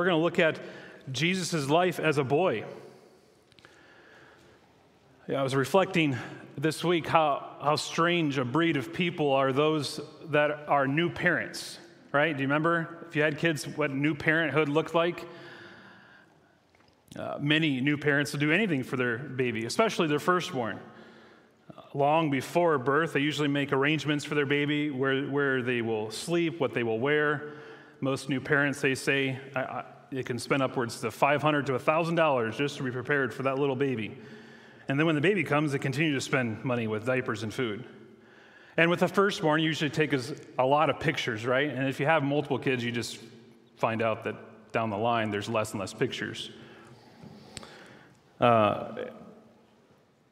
We're going to look at Jesus' life as a boy. Yeah, I was reflecting this week how, how strange a breed of people are those that are new parents, right? Do you remember if you had kids what new parenthood looked like? Uh, many new parents will do anything for their baby, especially their firstborn. Uh, long before birth, they usually make arrangements for their baby where, where they will sleep, what they will wear, most new parents, they say, I, I, you can spend upwards to 500 to $1,000 just to be prepared for that little baby. And then when the baby comes, they continue to spend money with diapers and food. And with the firstborn, you usually take a lot of pictures, right? And if you have multiple kids, you just find out that down the line, there's less and less pictures. Uh,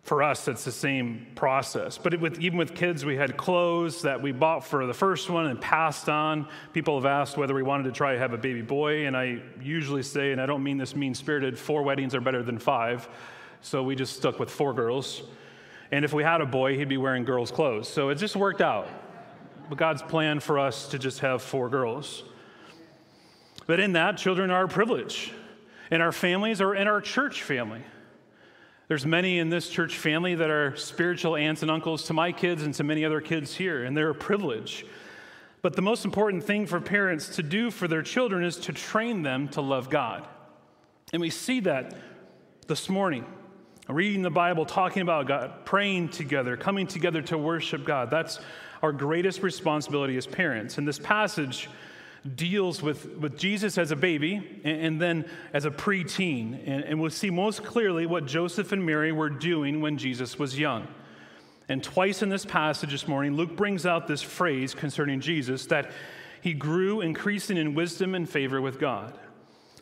for us, it's the same process. But with, even with kids, we had clothes that we bought for the first one and passed on. People have asked whether we wanted to try to have a baby boy, and I usually say, and I don't mean this mean spirited, four weddings are better than five. So we just stuck with four girls. And if we had a boy, he'd be wearing girls' clothes. So it just worked out. But God's plan for us to just have four girls. But in that, children are a privilege in our families or in our church family. There's many in this church family that are spiritual aunts and uncles to my kids and to many other kids here, and they're a privilege. But the most important thing for parents to do for their children is to train them to love God. And we see that this morning. Reading the Bible, talking about God, praying together, coming together to worship God. That's our greatest responsibility as parents. And this passage deals with, with Jesus as a baby and, and then as a preteen. And, and we'll see most clearly what Joseph and Mary were doing when Jesus was young. And twice in this passage this morning, Luke brings out this phrase concerning Jesus that he grew, increasing in wisdom and favor with God.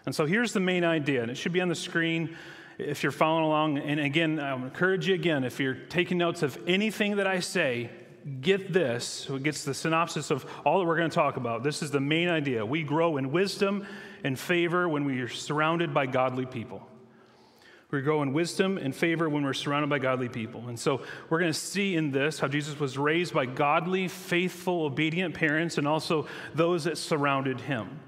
And so here's the main idea, and it should be on the screen if you're following along. And again, I encourage you again, if you're taking notes of anything that I say, get this, who gets the synopsis of all that we're going to talk about. This is the main idea. We grow in wisdom and favor when we are surrounded by godly people. We grow in wisdom and favor when we're surrounded by godly people. And so we're going to see in this how Jesus was raised by godly, faithful, obedient parents and also those that surrounded him.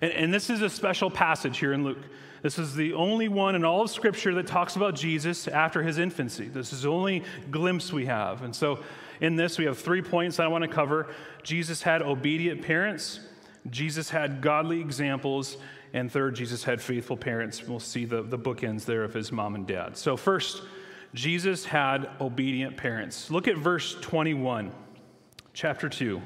And, and this is a special passage here in Luke. This is the only one in all of Scripture that talks about Jesus after his infancy. This is the only glimpse we have. And so in this, we have three points I want to cover. Jesus had obedient parents, Jesus had godly examples, and third, Jesus had faithful parents. We'll see the, the bookends there of his mom and dad. So, first, Jesus had obedient parents. Look at verse 21, chapter 2.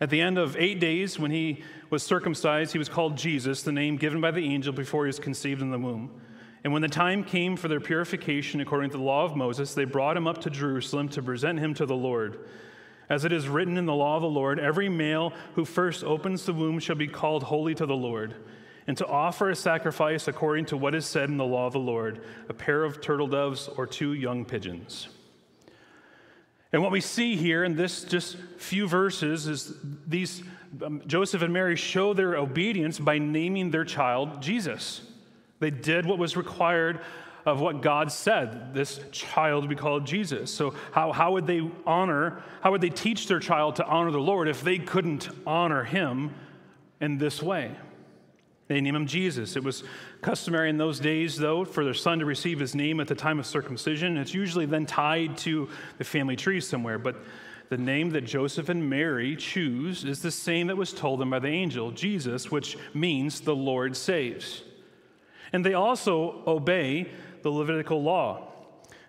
At the end of eight days, when he was circumcised, he was called Jesus, the name given by the angel before he was conceived in the womb. And when the time came for their purification according to the law of Moses, they brought him up to Jerusalem to present him to the Lord. As it is written in the law of the Lord, every male who first opens the womb shall be called holy to the Lord, and to offer a sacrifice according to what is said in the law of the Lord a pair of turtle doves or two young pigeons. And what we see here in this just few verses is these um, Joseph and Mary show their obedience by naming their child Jesus. They did what was required of what God said. This child would be called Jesus. So, how, how would they honor, how would they teach their child to honor the Lord if they couldn't honor him in this way? They name him Jesus. It was customary in those days, though, for their son to receive his name at the time of circumcision. It's usually then tied to the family tree somewhere. But the name that Joseph and Mary choose is the same that was told them by the angel, Jesus, which means the Lord saves. And they also obey the Levitical law.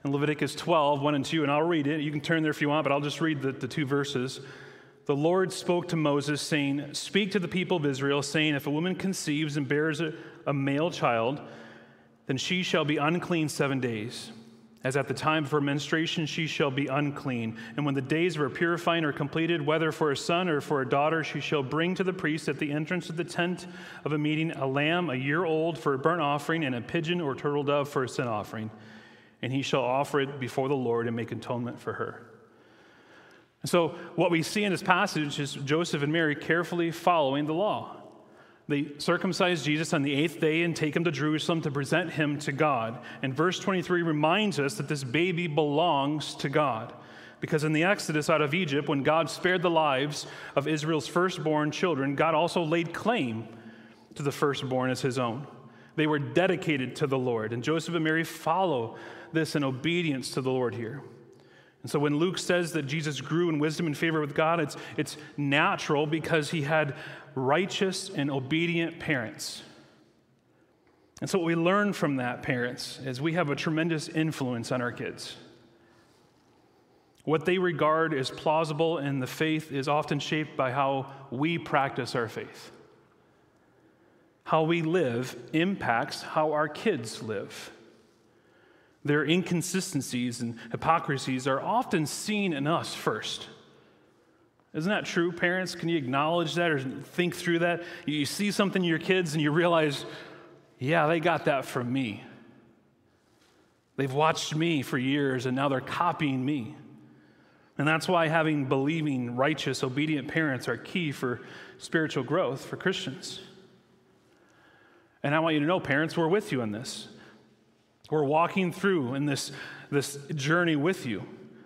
In Leviticus 12, 1 and 2, and I'll read it. You can turn there if you want, but I'll just read the, the two verses. The Lord spoke to Moses, saying, Speak to the people of Israel, saying, If a woman conceives and bears a, a male child, then she shall be unclean seven days. As at the time of her menstruation, she shall be unclean. And when the days of her purifying are completed, whether for a son or for a daughter, she shall bring to the priest at the entrance of the tent of a meeting a lamb a year old for a burnt offering, and a pigeon or turtle dove for a sin offering. And he shall offer it before the Lord and make atonement for her. so, what we see in this passage is Joseph and Mary carefully following the law. They circumcise Jesus on the eighth day and take him to Jerusalem to present him to God. And verse 23 reminds us that this baby belongs to God. Because in the Exodus out of Egypt, when God spared the lives of Israel's firstborn children, God also laid claim to the firstborn as his own. They were dedicated to the Lord. And Joseph and Mary follow this in obedience to the Lord here. And so when Luke says that Jesus grew in wisdom and favor with God, it's, it's natural because he had righteous and obedient parents. And so what we learn from that, parents, is we have a tremendous influence on our kids. What they regard as plausible in the faith is often shaped by how we practice our faith. How we live impacts how our kids live. Their inconsistencies and hypocrisies are often seen in us first. Isn't that true, parents? Can you acknowledge that or think through that? You see something in your kids and you realize, yeah, they got that from me. They've watched me for years and now they're copying me. And that's why having believing, righteous, obedient parents are key for spiritual growth for Christians. And I want you to know, parents, we're with you in this. We're walking through in this, this journey with you.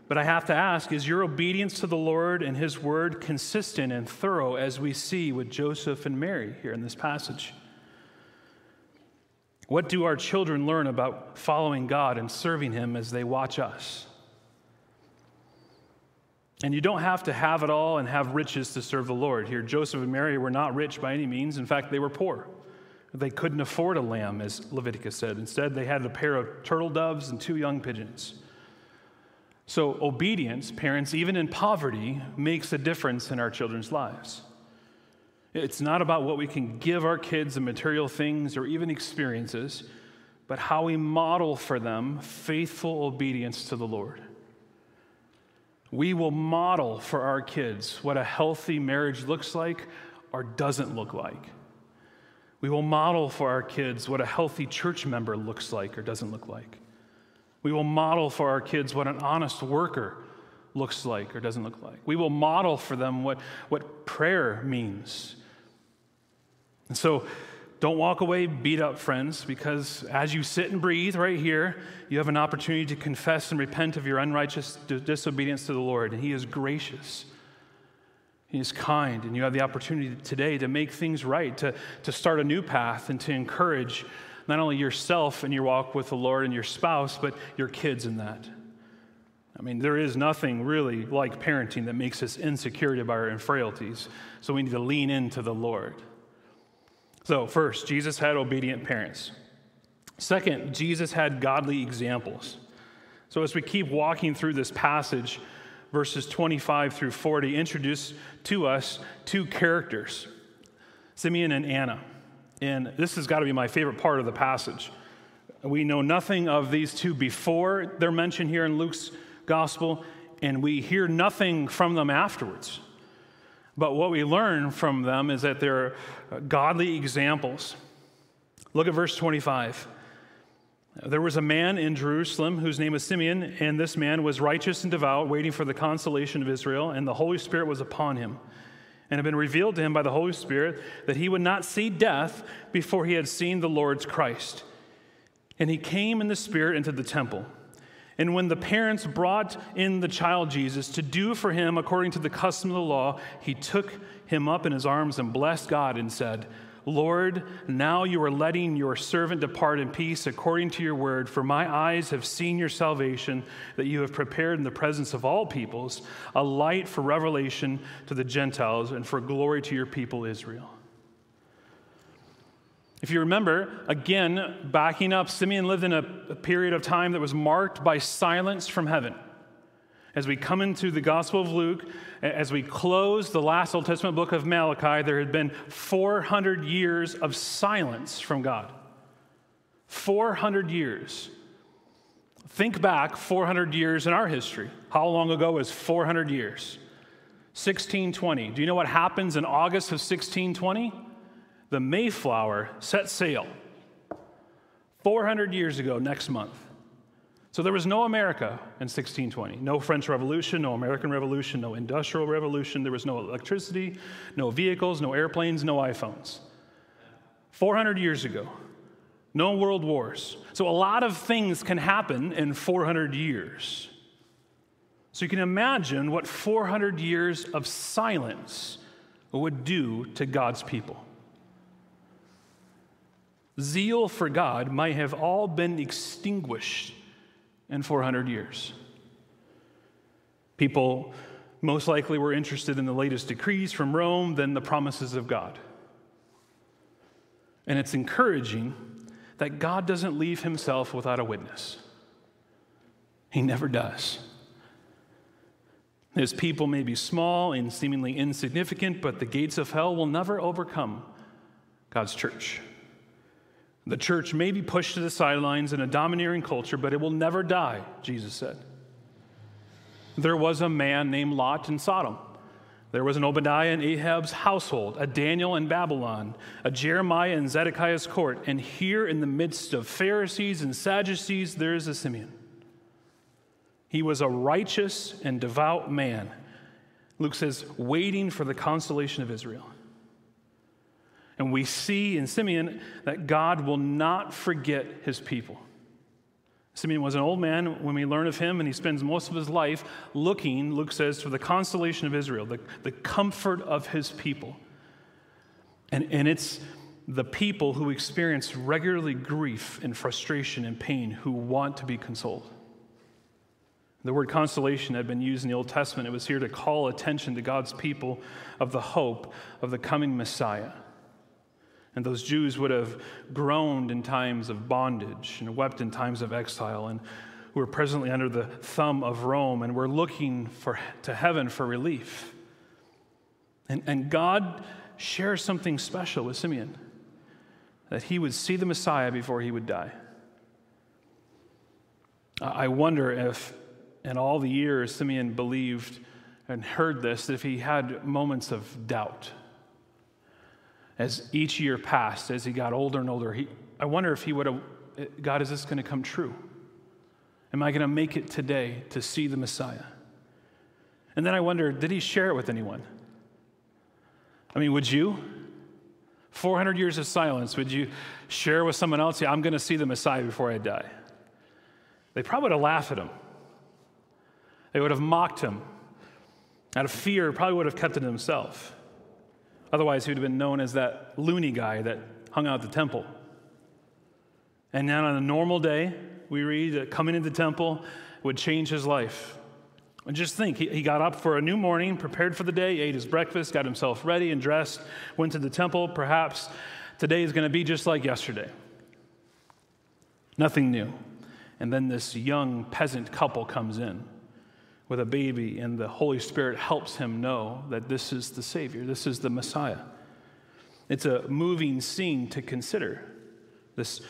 But I have to ask is your obedience to the Lord and His word consistent and thorough as we see with Joseph and Mary here in this passage? What do our children learn about following God and serving Him as they watch us? And you don't have to have it all and have riches to serve the Lord. Here, Joseph and Mary were not rich by any means. In fact, they were poor. They couldn't afford a lamb, as Leviticus said. Instead, they had a pair of turtle doves and two young pigeons. So, obedience, parents, even in poverty, makes a difference in our children's lives. It's not about what we can give our kids and material things or even experiences, but how we model for them faithful obedience to the Lord. We will model for our kids what a healthy marriage looks like or doesn't look like. We will model for our kids what a healthy church member looks like or doesn't look like. We will model for our kids what an honest worker looks like or doesn't look like. We will model for them what, what prayer means. And so, don't walk away beat up, friends, because as you sit and breathe right here, you have an opportunity to confess and repent of your unrighteous disobedience to the Lord, and He is gracious. He is kind, and you have the opportunity today to make things right, to, to start a new path, and to encourage not only yourself and your walk with the Lord and your spouse, but your kids in that. I mean, there is nothing really like parenting that makes us insecure about our frailties, so we need to lean into the Lord. So, first, Jesus had obedient parents. Second, Jesus had godly examples. So, as we keep walking through this passage, verses 25 through 40 introduce to us two characters Simeon and Anna. And this has got to be my favorite part of the passage. We know nothing of these two before they're mentioned here in Luke's gospel, and we hear nothing from them afterwards. But what we learn from them is that they're uh, godly examples. Look at verse 25. There was a man in Jerusalem whose name was Simeon, and this man was righteous and devout, waiting for the consolation of Israel, and the Holy Spirit was upon him. And had been revealed to him by the Holy Spirit that he would not see death before he had seen the Lord's Christ. And he came in the Spirit into the temple. And when the parents brought in the child Jesus to do for him according to the custom of the law, he took him up in his arms and blessed God and said, Lord, now you are letting your servant depart in peace according to your word, for my eyes have seen your salvation that you have prepared in the presence of all peoples, a light for revelation to the Gentiles and for glory to your people Israel. If you remember, again, backing up, Simeon lived in a, period of time that was marked by silence from heaven. As we come into the Gospel of Luke, as we close the last Old Testament book of Malachi, there had been 400 years of silence from God. 400 years. Think back 400 years in our history. How long ago is 400 years? 1620. Do you know what happens in August of 1620? The Mayflower set sail. 400 years ago, next month. So there was no America in 1620. No French Revolution, no American Revolution, no Industrial Revolution. There was no electricity, no vehicles, no airplanes, no iPhones. 400 years ago. No world wars. So a lot of things can happen in 400 years. So you can imagine what 400 years of silence would do to God's people. zeal for God might have all been extinguished in 400 years. People most likely were interested in the latest decrees from Rome than the promises of God. And it's encouraging that God doesn't leave himself without a witness. He never does. His people may be small and seemingly insignificant, but the gates of hell will never overcome God's church. The church may be pushed to the sidelines in a domineering culture, but it will never die, Jesus said. There was a man named Lot in Sodom. There was an Obadiah in Ahab's household, a Daniel in Babylon, a Jeremiah in Zedekiah's court, and here in the midst of Pharisees and Sadducees, there is a Simeon. He was a righteous and devout man. Luke says, waiting for the consolation of Israel. And we see in Simeon that God will not forget his people. Simeon was an old man when we learn of him, and he spends most of his life looking, Luke says, for the consolation of Israel, the, the comfort of his people. And, and it's the people who experience regularly grief and frustration and pain who want to be consoled. The word consolation had been used in the Old Testament. It was here to call attention to God's people of the hope of the coming Messiah. And those Jews would have groaned in times of bondage and wept in times of exile and were presently under the thumb of Rome and were looking for, to heaven for relief. And, and God shares something special with Simeon that he would see the Messiah before he would die. I wonder if, in all the years Simeon believed and heard this, if he had moments of doubt as each year passed, as he got older and older, he, I wonder if he would have, God, is this going to come true? Am I going to make it today to see the Messiah? And then I wonder, did he share it with anyone? I mean, would you? 400 years of silence, would you share with someone else, yeah, I'm going to see the Messiah before I die? They probably would have laughed at him. They would have mocked him. Out of fear, probably would have kept it to himself. Otherwise, he would have been known as that loony guy that hung out the temple. And then on a normal day, we read that coming into the temple would change his life. And just think, he, he got up for a new morning, prepared for the day, ate his breakfast, got himself ready and dressed, went to the temple. Perhaps today is going to be just like yesterday. Nothing new. And then this young peasant couple comes in with a baby, and the Holy Spirit helps him know that this is the Savior, this is the Messiah. It's a moving scene to consider. This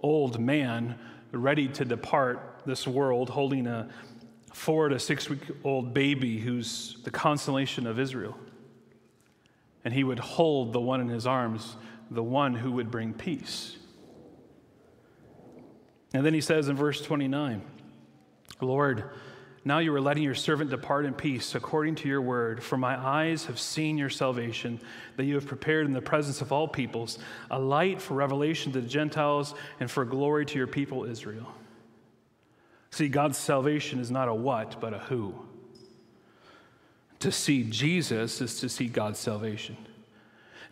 old man ready to depart this world holding a four to six week old baby who's the consolation of Israel. And he would hold the one in his arms, the one who would bring peace. And then he says in verse 29 Lord, now you are letting your servant depart in peace according to your word, for my eyes have seen your salvation, that you have prepared in the presence of all peoples a light for revelation to the Gentiles and for glory to your people Israel. See, God's salvation is not a what, but a who. To see Jesus is to see God's salvation.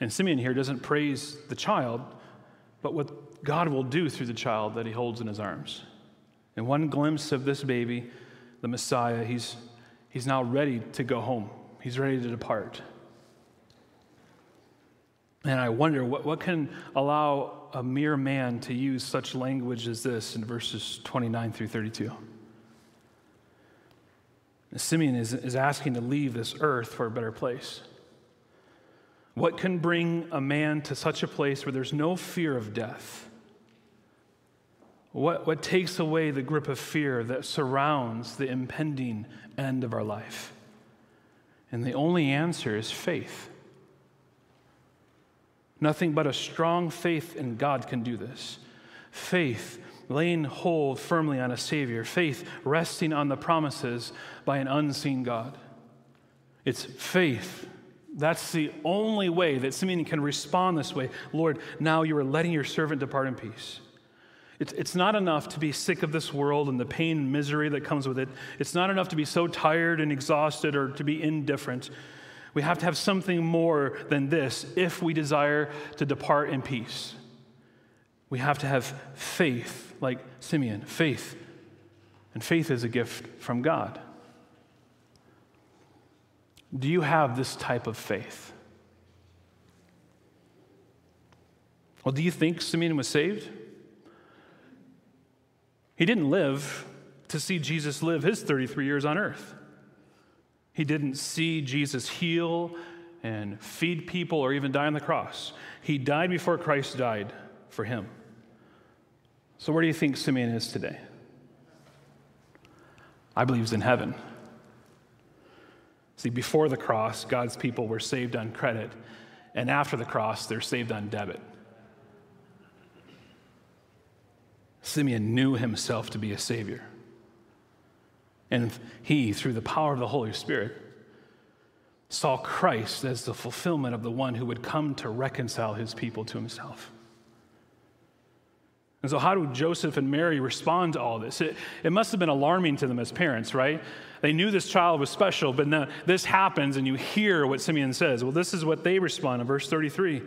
And Simeon here doesn't praise the child, but what God will do through the child that he holds in his arms. And one glimpse of this baby the Messiah, he's, he's now ready to go home. He's ready to depart. And I wonder what, what can allow a mere man to use such language as this in verses 29 through 32. Simeon is, is asking to leave this earth for a better place. What can bring a man to such a place where there's no fear of death? What, what takes away the grip of fear that surrounds the impending end of our life? And the only answer is faith. Nothing but a strong faith in God can do this. Faith, laying hold firmly on a Savior. Faith, resting on the promises by an unseen God. It's faith. That's the only way that Simeon can respond this way. Lord, now you are letting your servant depart in peace. It's, it's not enough to be sick of this world and the pain and misery that comes with it. It's not enough to be so tired and exhausted or to be indifferent. We have to have something more than this if we desire to depart in peace. We have to have faith, like Simeon, faith. And faith is a gift from God. Do you have this type of faith? Well, do you think Simeon was saved? He didn't live to see Jesus live his 33 years on earth. He didn't see Jesus heal and feed people or even die on the cross. He died before Christ died for him. So, where do you think Simeon is today? I believe he's in heaven. See, before the cross, God's people were saved on credit, and after the cross, they're saved on debit. Simeon knew himself to be a savior. And he, through the power of the Holy Spirit, saw Christ as the fulfillment of the one who would come to reconcile his people to himself. And so, how do Joseph and Mary respond to all this? It, it must have been alarming to them as parents, right? They knew this child was special, but now this happens, and you hear what Simeon says. Well, this is what they respond in verse 33.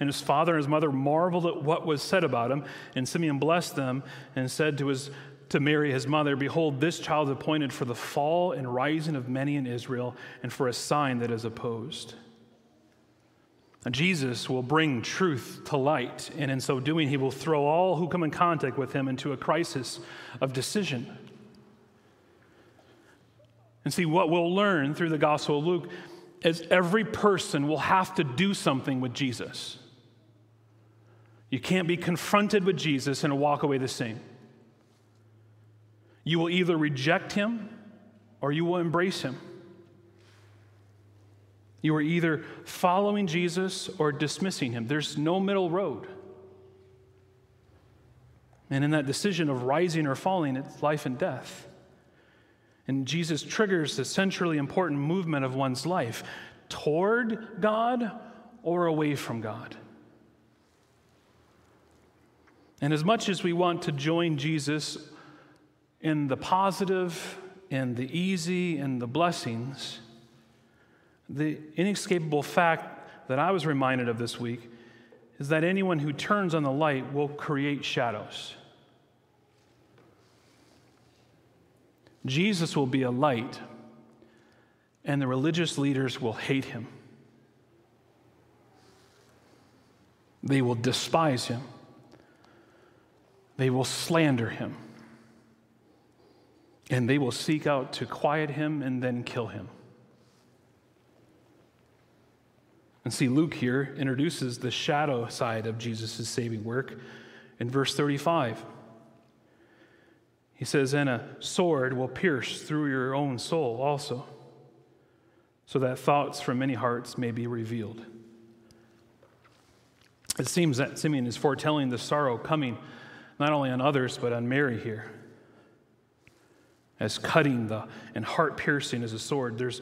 And his father and his mother marveled at what was said about him. And Simeon blessed them and said to, his, to Mary, his mother, Behold, this child is appointed for the fall and rising of many in Israel, and for a sign that is opposed. Jesus will bring truth to light, and in so doing, he will throw all who come in contact with him into a crisis of decision. And see, what we'll learn through the Gospel of Luke is every person will have to do something with Jesus. You can't be confronted with Jesus and walk away the same. You will either reject him or you will embrace him. You are either following Jesus or dismissing him. There's no middle road. And in that decision of rising or falling, it's life and death. And Jesus triggers the centrally important movement of one's life toward God or away from God. And as much as we want to join Jesus in the positive, in the easy, in the blessings, the inescapable fact that I was reminded of this week is that anyone who turns on the light will create shadows. Jesus will be a light, and the religious leaders will hate him. They will despise him. They will slander him. And they will seek out to quiet him and then kill him. And see, Luke here introduces the shadow side of Jesus' saving work in verse 35. He says, And a sword will pierce through your own soul also, so that thoughts from many hearts may be revealed. It seems that Simeon is foretelling the sorrow coming not only on others, but on Mary here. As cutting the, and heart piercing as a sword, there's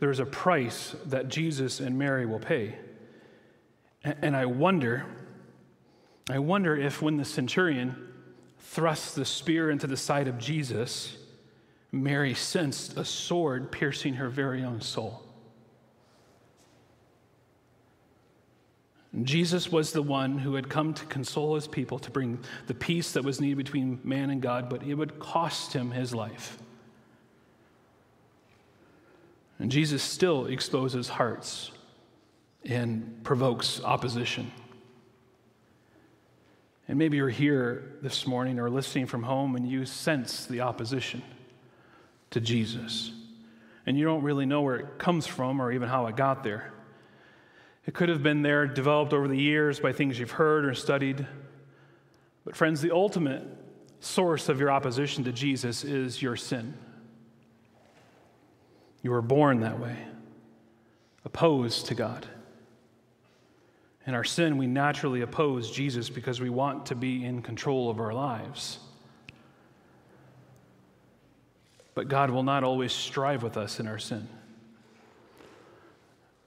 there's a price that Jesus and Mary will pay. And I wonder, I wonder if when the centurion thrust the spear into the side of Jesus, Mary sensed a sword piercing her very own soul. Jesus was the one who had come to console his people, to bring the peace that was needed between man and God, but it would cost him his life. And Jesus still exposes hearts and provokes opposition. And maybe you're here this morning or listening from home and you sense the opposition to Jesus. And you don't really know where it comes from or even how it got there. It could have been there, developed over the years by things you've heard or studied. But, friends, the ultimate source of your opposition to Jesus is your sin. You were born that way, opposed to God. In our sin, we naturally oppose Jesus because we want to be in control of our lives. But God will not always strive with us in our sin.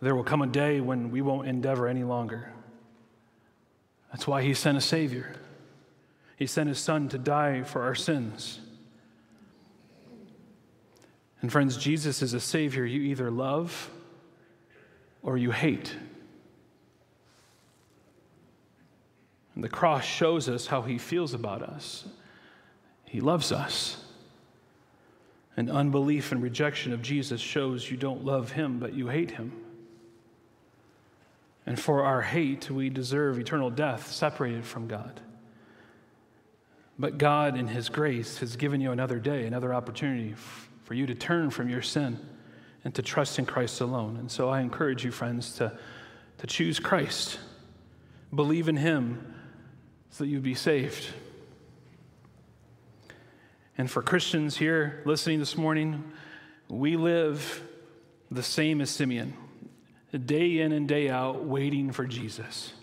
There will come a day when we won't endeavor any longer. That's why He sent a Savior. He sent His Son to die for our sins. And friends, Jesus is a Savior you either love or you hate. And the cross shows us how he feels about us. He loves us. And unbelief and rejection of Jesus shows you don't love him, but you hate him. And for our hate, we deserve eternal death, separated from God. But God, in His grace, has given you another day, another opportunity for you to turn from your sin and to trust in Christ alone. And so I encourage you, friends, to, to choose Christ, believe in Him so that you be saved. And for Christians here listening this morning, we live the same as Simeon, day in and day out, waiting for Jesus.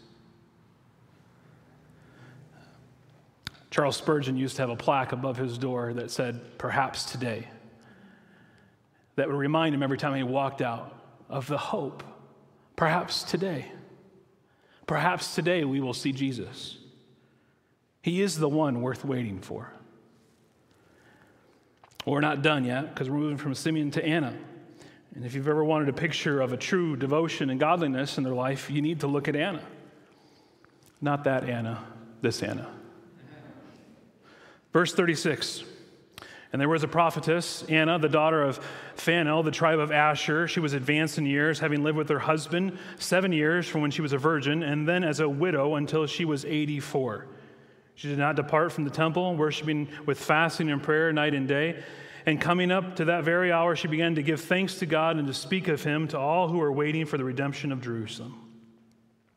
Charles Spurgeon used to have a plaque above his door that said, Perhaps today. That would remind him every time he walked out of the hope. Perhaps today. Perhaps today we will see Jesus. He is the one worth waiting for. We're not done yet because we're moving from Simeon to Anna. And if you've ever wanted a picture of a true devotion and godliness in their life, you need to look at Anna. Not that Anna, this Anna. Verse 36 And there was a prophetess, Anna, the daughter of Phanuel, the tribe of Asher. She was advanced in years, having lived with her husband seven years from when she was a virgin, and then as a widow until she was 84. She did not depart from the temple, worshiping with fasting and prayer night and day. And coming up to that very hour, she began to give thanks to God and to speak of him to all who were waiting for the redemption of Jerusalem.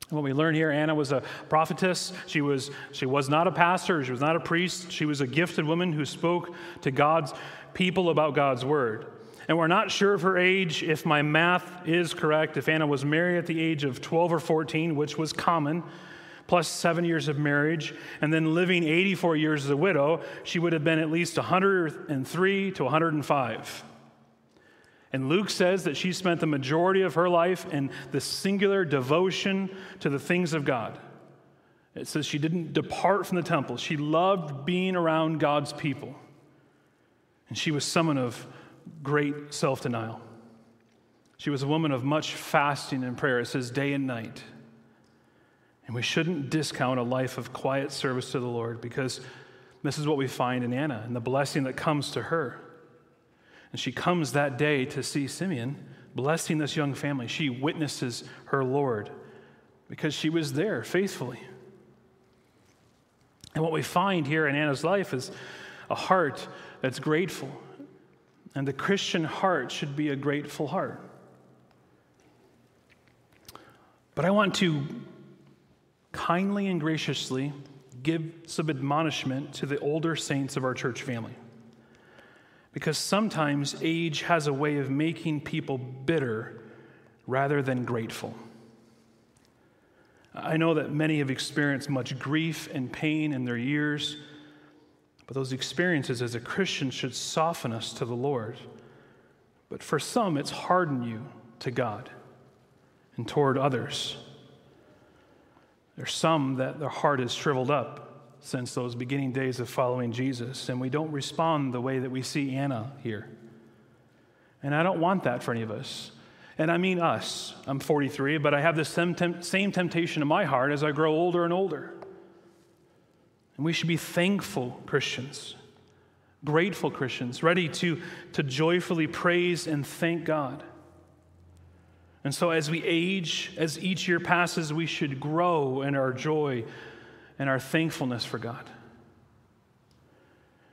What we learn here, Anna was a prophetess. She was, she was not a pastor, she was not a priest. She was a gifted woman who spoke to God's people about God's word. And we're not sure of her age. If my math is correct, if Anna was married at the age of 12 or 14, which was common, plus seven years of marriage, and then living 84 years as a widow, she would have been at least 103 to 105. And Luke says that she spent the majority of her life in the singular devotion to the things of God. It says she didn't depart from the temple. She loved being around God's people. And she was someone of great self denial. She was a woman of much fasting and prayer. It says day and night. And we shouldn't discount a life of quiet service to the Lord because this is what we find in Anna and the blessing that comes to her. And she comes that day to see Simeon blessing this young family. She witnesses her Lord because she was there faithfully. And what we find here in Anna's life is a heart that's grateful. And the Christian heart should be a grateful heart. But I want to kindly and graciously give some admonishment to the older saints of our church family. Because sometimes age has a way of making people bitter rather than grateful. I know that many have experienced much grief and pain in their years, but those experiences as a Christian should soften us to the Lord. But for some, it's hardened you to God and toward others. There's some that their heart is shriveled up since those beginning days of following Jesus, and we don't respond the way that we see Anna here. And I don't want that for any of us. And I mean us. I'm 43, but I have the same, same temptation in my heart as I grow older and older. And we should be thankful Christians, grateful Christians, ready to, to joyfully praise and thank God. And so, as we age, as each year passes, we should grow in our joy and our thankfulness for God.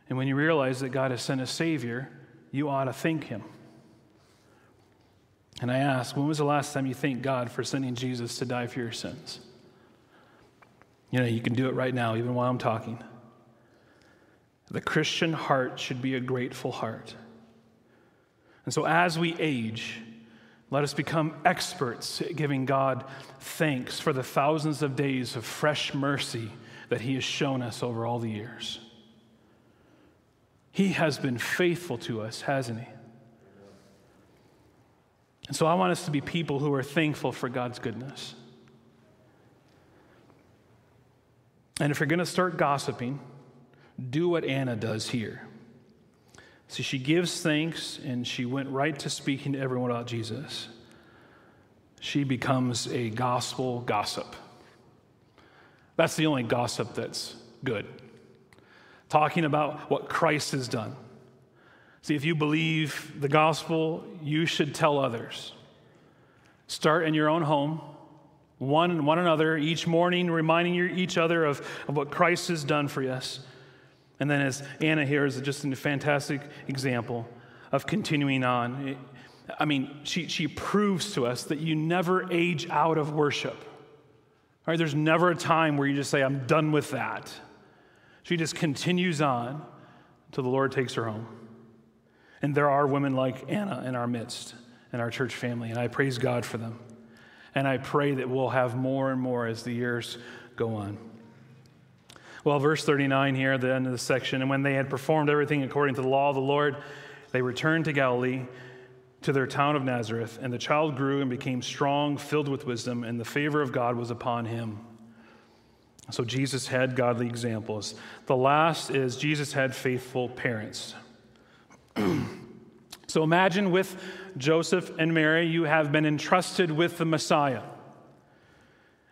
And when you realize that God has sent a Savior, you ought to thank Him. And I ask, when was the last time you thanked God for sending Jesus to die for your sins? You know, you can do it right now, even while I'm talking. The Christian heart should be a grateful heart. And so, as we age, let us become experts at giving God thanks for the thousands of days of fresh mercy that He has shown us over all the years. He has been faithful to us, hasn't He? And so I want us to be people who are thankful for God's goodness. And if you're going to start gossiping, do what Anna does here. So she gives thanks and she went right to speaking to everyone about Jesus. She becomes a gospel gossip. That's the only gossip that's good. Talking about what Christ has done. See, if you believe the gospel, you should tell others. Start in your own home, one one another, each morning, reminding each other of, of what Christ has done for us. And then, as Anna here is just a fantastic example of continuing on. I mean, she, she proves to us that you never age out of worship. Right? There's never a time where you just say, I'm done with that. She just continues on until the Lord takes her home. And there are women like Anna in our midst, in our church family, and I praise God for them. And I pray that we'll have more and more as the years go on. Well, verse 39 here, at the end of the section, and when they had performed everything according to the law of the Lord, they returned to Galilee to their town of Nazareth, and the child grew and became strong, filled with wisdom, and the favor of God was upon him. So Jesus had godly examples. The last is Jesus had faithful parents. so imagine with Joseph and Mary, you have been entrusted with the Messiah,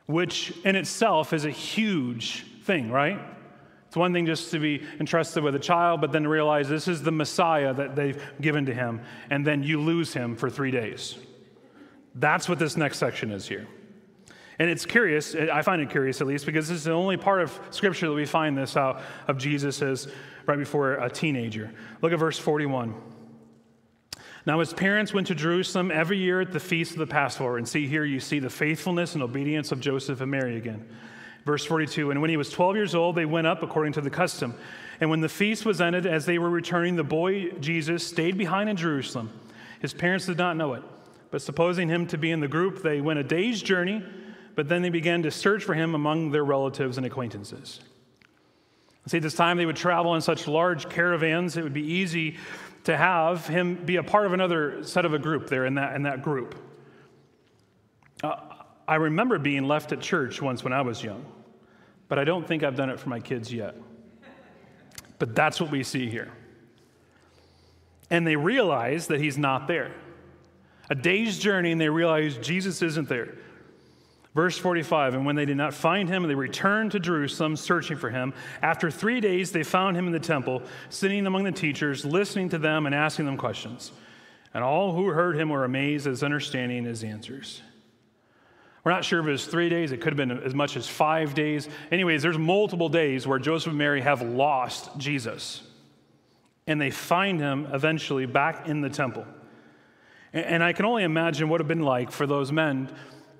which in itself is a huge thing, right? It's one thing just to be entrusted with a child, but then realize this is the Messiah that they've given to him, and then you lose him for three days. That's what this next section is here. And it's curious, I find it curious at least, because this is the only part of Scripture that we find this out of Jesus as right before a teenager. Look at verse 41. Now, his parents went to Jerusalem every year at the feast of the Passover. And see, here you see the faithfulness and obedience of Joseph and Mary again. Verse 42 And when he was 12 years old, they went up according to the custom. And when the feast was ended, as they were returning, the boy Jesus stayed behind in Jerusalem. His parents did not know it, but supposing him to be in the group, they went a day's journey, but then they began to search for him among their relatives and acquaintances. See, at this time they would travel in such large caravans, it would be easy to have him be a part of another set of a group there in that, in that group. Uh, I remember being left at church once when I was young but I don't think I've done it for my kids yet. But that's what we see here. And they realize that he's not there. A day's journey, and they realize Jesus isn't there. Verse 45 And when they did not find him, they returned to Jerusalem searching for him. After three days, they found him in the temple, sitting among the teachers, listening to them and asking them questions. And all who heard him were amazed at his understanding and his answers. We're not sure if it was three days, it could have been as much as five days. Anyways, there's multiple days where Joseph and Mary have lost Jesus. And they find him eventually back in the temple. And I can only imagine what it would have been like for those men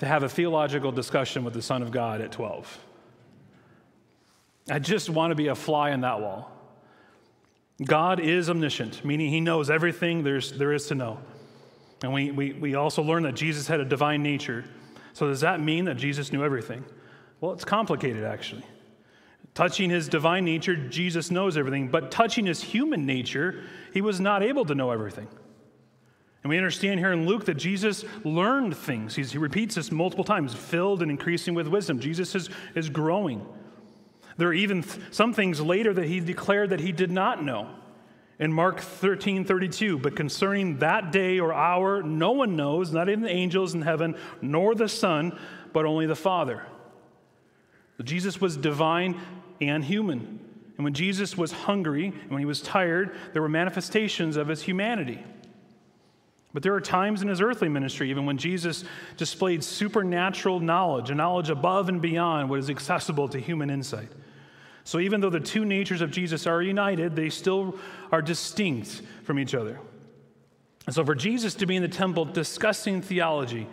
to have a theological discussion with the Son of God at 12. I just want to be a fly in that wall. God is omniscient, meaning he knows everything there's, there is to know. And we, we, we also learn that Jesus had a divine nature. So, does that mean that Jesus knew everything? Well, it's complicated, actually. Touching his divine nature, Jesus knows everything, but touching his human nature, he was not able to know everything. And we understand here in Luke that Jesus learned things. He's, he repeats this multiple times filled and increasing with wisdom. Jesus is, is growing. There are even th- some things later that he declared that he did not know in Mark 13 32. But concerning that day or hour, no one knows, not even the angels in heaven, nor the Son, but only the Father. Jesus was divine and human. And when Jesus was hungry and when he was tired, there were manifestations of his humanity. But there are times in his earthly ministry, even when Jesus displayed supernatural knowledge, a knowledge above and beyond what is accessible to human insight. So even though the two natures of Jesus are united, they still are distinct from each other. And so for Jesus to be in the temple discussing theology,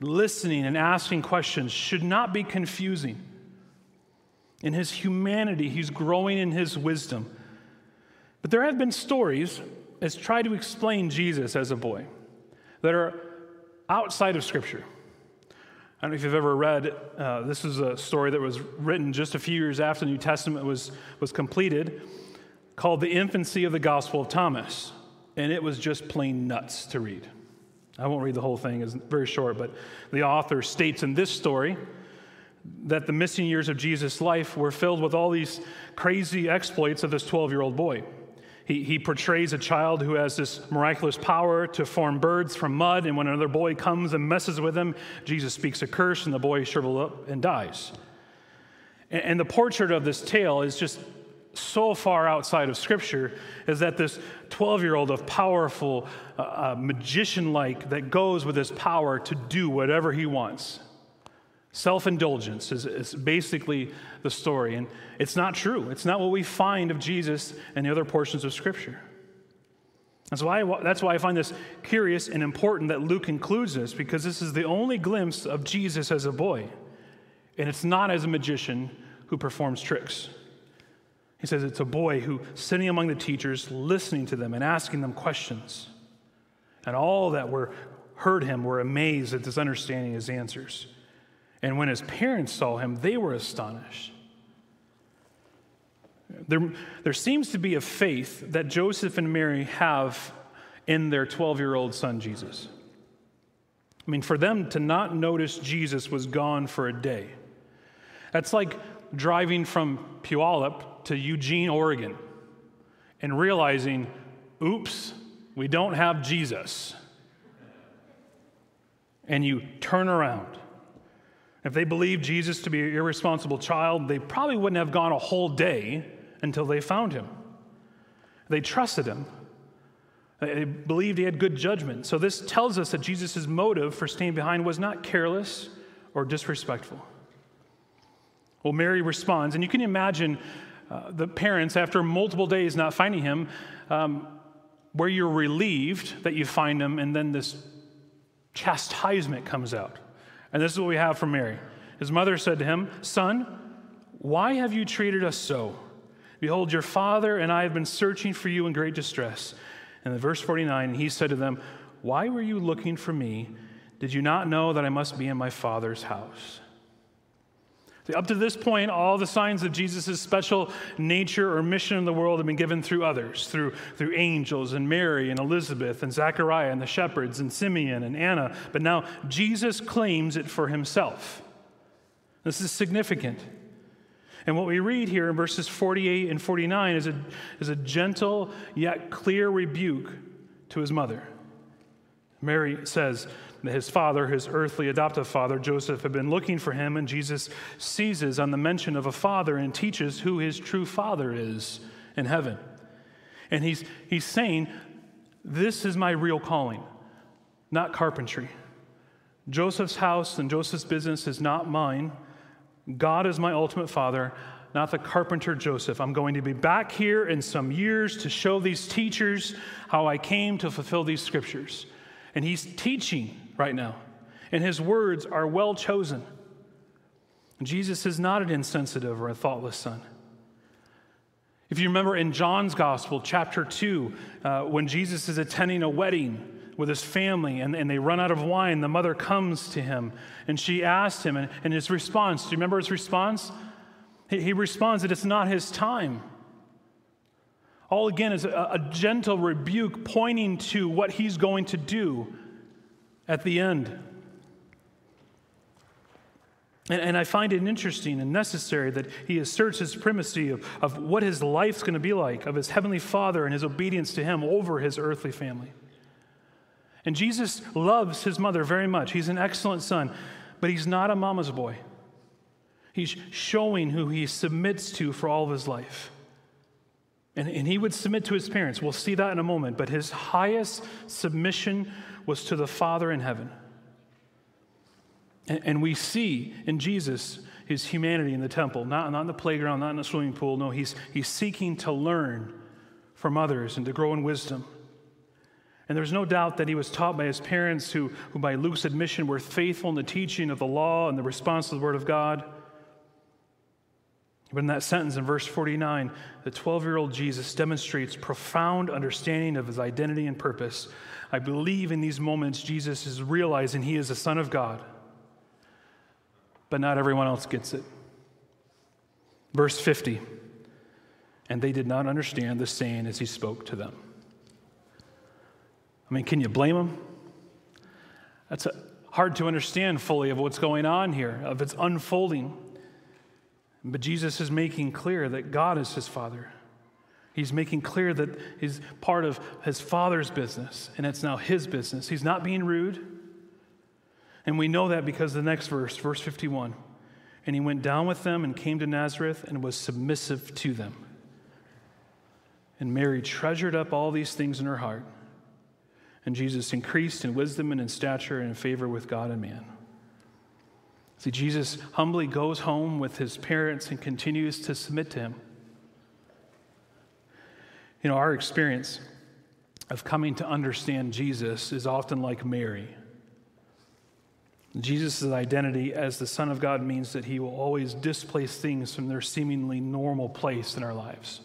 listening and asking questions should not be confusing. In his humanity, he's growing in his wisdom. But there have been stories as try to explain Jesus as a boy that are outside of Scripture. I don't know if you've ever read, uh, this is a story that was written just a few years after the New Testament was, was completed, called The Infancy of the Gospel of Thomas. And it was just plain nuts to read. I won't read the whole thing, it's very short, but the author states in this story that the missing years of Jesus' life were filled with all these crazy exploits of this 12 year old boy. He, he portrays a child who has this miraculous power to form birds from mud, and when another boy comes and messes with him, Jesus speaks a curse, and the boy shrivels up and dies. And the portrait of this tale is just so far outside of Scripture is that this 12 year old of powerful, uh, uh, magician like, that goes with his power to do whatever he wants. Self indulgence is, is, basically the story. And it's not true. It's not what we find of Jesus in the other portions of Scripture. That's why, that's why I find this curious and important that Luke includes this, because this is the only glimpse of Jesus as a boy. And it's not as a magician who performs tricks. He says it's a boy who, sitting among the teachers, listening to them and asking them questions. And all that were heard him were amazed at his understanding his answers. And when his parents saw him, they were astonished. There, there seems to be a faith that Joseph and Mary have in their 12 year old son, Jesus. I mean, for them to not notice Jesus was gone for a day. That's like driving from Puyallup to Eugene, Oregon, and realizing, oops, we don't have Jesus. And you turn around. If they believed Jesus to be an irresponsible child, they probably wouldn't have gone a whole day until they found him. They trusted him. They believed he had good judgment. So, this tells us that Jesus' motive for staying behind was not careless or disrespectful. Well, Mary responds, and you can imagine uh, the parents, after multiple days not finding him, um, where you're relieved that you find him, and then this chastisement comes out. And this is what we have from Mary. His mother said to him, Son, why have you treated us so? Behold, your father and I have been searching for you in great distress. And in verse 49, he said to them, Why were you looking for me? Did you not know that I must be in my father's house? Up to this point, all the signs of Jesus' special nature or mission in the world have been given through others, through, through angels and Mary and Elizabeth and Zechariah and the shepherds and Simeon and Anna. But now Jesus claims it for himself. This is significant. And what we read here in verses 48 and 49 is a, is a gentle yet clear rebuke to his mother. Mary says, his father, his earthly adoptive father, Joseph, had been looking for him, and Jesus seizes on the mention of a father and teaches who his true father is in heaven. And he's, he's saying, This is my real calling, not carpentry. Joseph's house and Joseph's business is not mine. God is my ultimate father, not the carpenter Joseph. I'm going to be back here in some years to show these teachers how I came to fulfill these scriptures. And he's teaching right now. And his words are well chosen. Jesus is not an insensitive or a thoughtless son. If you remember in John's Gospel, chapter 2, uh, when Jesus is attending a wedding with his family and, and they run out of wine, the mother comes to him and she asks him, and, and his response, do you remember his response? He, he responds that it's not his time. All again is a, a gentle rebuke pointing to what he's going to do at the end. And, and, I find it interesting and necessary that he asserts his primacy of, of what his life's going to be like, of his heavenly father and his obedience to him over his earthly family. And Jesus loves his mother very much. He's an excellent son, but he's not a mama's boy. He's showing who he submits to for all of his life. And, and he would submit to his parents. We'll see that in a moment. But his highest submission was to the Father in heaven. And, we see in Jesus his humanity in the temple, not, not in the playground, not in the swimming pool. No, he's, he's seeking to learn from others and to grow in wisdom. And there's no doubt that he was taught by his parents, who, who by Luke's admission were faithful in the teaching of the law and the response to the Word of God. But in that sentence in verse 49, the 12 year old Jesus demonstrates profound understanding of his identity and purpose. I believe in these moments, Jesus is realizing he is the Son of God, but not everyone else gets it. Verse 50 And they did not understand the saying as he spoke to them. I mean, can you blame them? That's hard to understand fully of what's going on here, of its unfolding. But Jesus is making clear that God is his Father. He's making clear that he's part of his Father's business, and it's now his business. He's not being rude. And we know that because the next verse, verse 51, And he went down with them and came to Nazareth and was submissive to them. And Mary treasured up all these things in her heart. And Jesus increased in wisdom and in stature and in favor with God and man. See, Jesus humbly goes home with his parents and continues to submit to him. You know, our experience of coming to understand Jesus is often like Mary. Jesus' identity as the Son of God means that he will always displace things from their seemingly normal place in our lives.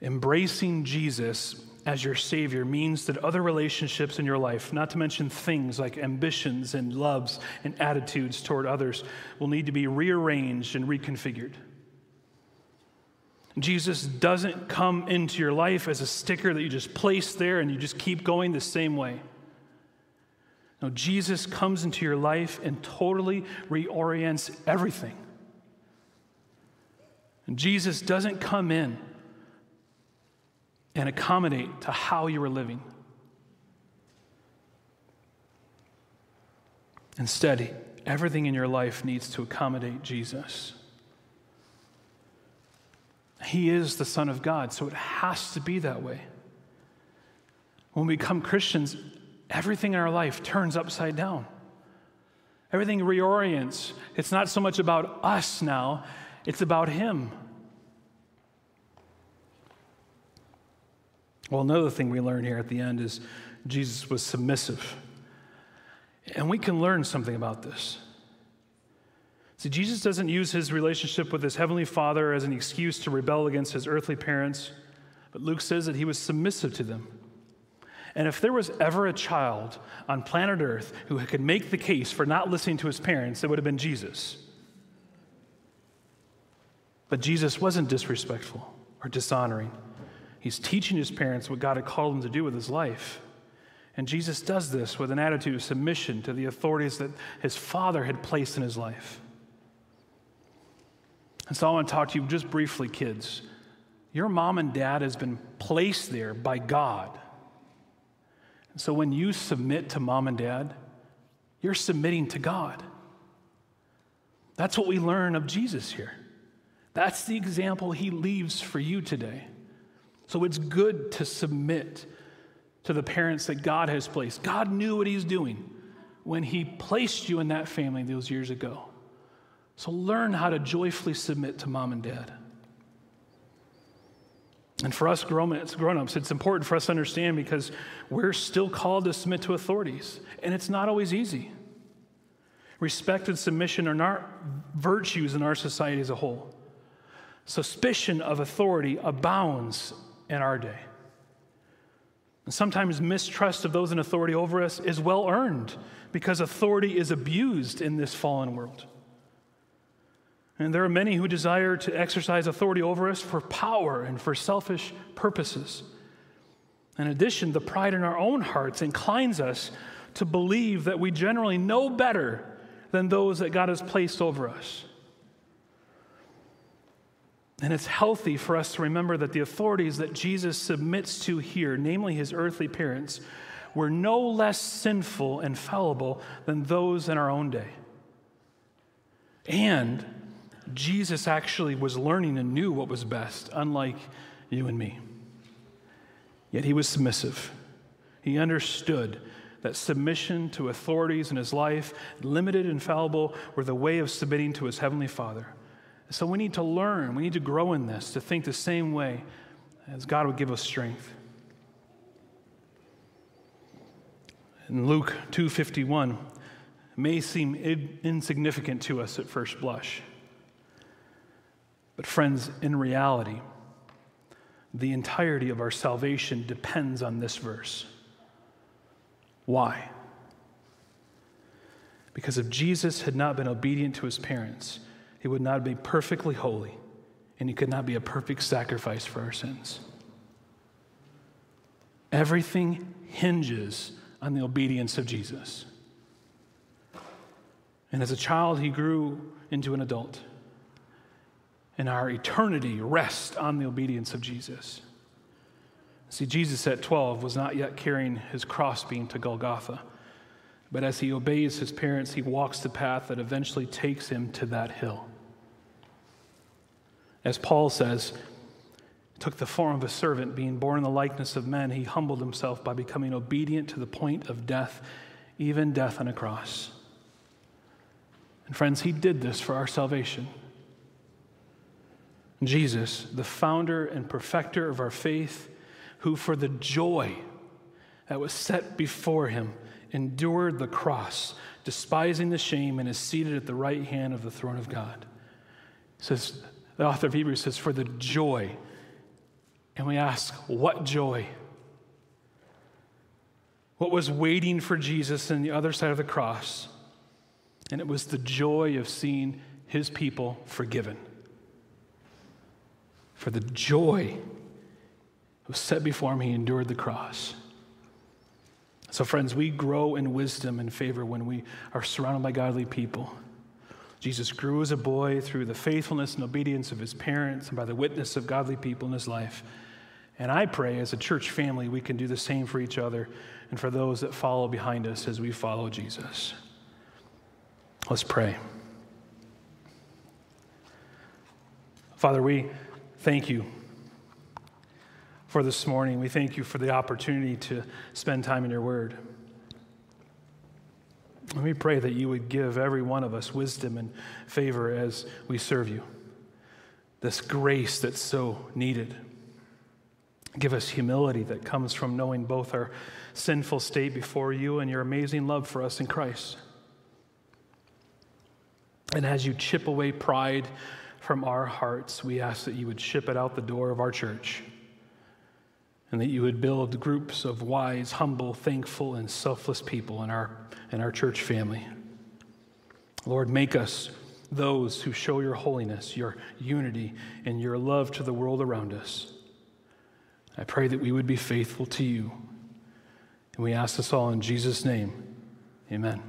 Embracing Jesus as your Savior means that other relationships in your life, not to mention things like ambitions and loves and attitudes toward others, will need to be rearranged and reconfigured. Jesus doesn't come into your life as a sticker that you just place there and you just keep going the same way. No, Jesus comes into your life and totally reorients everything. And Jesus doesn't come in and accommodate to how you are living. Instead, everything in your life needs to accommodate Jesus. He is the Son of God, so it has to be that way. When we become Christians, everything in our life turns upside down. Everything reorients. It's not so much about us now, it's about Him. Well, another thing we learn here at the end is Jesus was submissive. And we can learn something about this. See, Jesus doesn't use his relationship with his heavenly Father as an excuse to rebel against his earthly parents, but Luke says that he was submissive to them. And if there was ever a child on planet Earth who could make the case for not listening to his parents, it would have been Jesus. But Jesus wasn't disrespectful or dishonoring. He's teaching his parents what God had called him to do with his life. And Jesus does this with an attitude of submission to the authorities that his father had placed in his life. And so I want to talk to you just briefly, kids. Your mom and dad has been placed there by God. And so when you submit to mom and dad, you're submitting to God. That's what we learn of Jesus here. That's the example he leaves for you today. So it's good to submit to the parents that God has placed. God knew what He's doing when He placed you in that family those years ago. So learn how to joyfully submit to mom and dad. And for us grown ups, it's important for us to understand because we're still called to submit to authorities, and it's not always easy. Respect and submission are not virtues in our society as a whole. Suspicion of authority abounds in our day. And sometimes mistrust of those in authority over us is well earned because authority is abused in this fallen world. And there are many who desire to exercise authority over us for power and for selfish purposes. In addition, the pride in our own hearts inclines us to believe that we generally know better than those that God has placed over us. And it's healthy for us to remember that the authorities that Jesus submits to here, namely his earthly parents, were no less sinful and fallible than those in our own day. And Jesus actually was learning and knew what was best, unlike you and me. Yet he was submissive. He understood that submission to authorities in his life, limited and fallible, were the way of submitting to his heavenly Father. So we need to learn, we need to grow in this, to think the same way as God would give us strength. In Luke 2:51 may seem insignificant to us at first blush. But friends, in reality, the entirety of our salvation depends on this verse. Why? Because if Jesus had not been obedient to his parents, he would not be perfectly holy, and he could not be a perfect sacrifice for our sins. Everything hinges on the obedience of Jesus. And as a child, he grew into an adult. And our eternity rests on the obedience of Jesus. See, Jesus at 12 was not yet carrying his cross beam to Golgotha, But as he obeys his parents, he walks the path that eventually takes him to that hill. As Paul says, took the form of a servant, being born in the likeness of men, he humbled himself by becoming obedient to the point of death, even death on a cross. And friends, he did this for our salvation. Jesus, the founder and perfecter of our faith, who for the joy that was set before him endured the cross, despising the shame, and is seated at the right hand of the throne of God. says, the author of Hebrews says, for the joy. And we ask, what joy? What was waiting for Jesus on the other side of the cross? And it was the joy of seeing his people forgiven. For the joy was set before him, he endured the cross. So, friends, we grow in wisdom and favor when we are surrounded by godly people. Jesus grew as a boy through the faithfulness and obedience of his parents and by the witness of godly people in his life. And I pray as a church family, we can do the same for each other and for those that follow behind us as we follow Jesus. Let's pray. Father, we thank you for this morning. We thank you for the opportunity to spend time in your word. And we pray that you would give every one of us wisdom and favor as we serve you. This grace that's so needed. Give us humility that comes from knowing both our sinful state before you and your amazing love for us in Christ. And as you chip away pride from our hearts, we ask that you would ship it out the door of our church and that you would build groups of wise, humble, thankful, and selfless people in our, in our church family. Lord, make us those who show your holiness, your unity, and your love to the world around us. I pray that we would be faithful to you. And we ask this all in Jesus' name. Amen.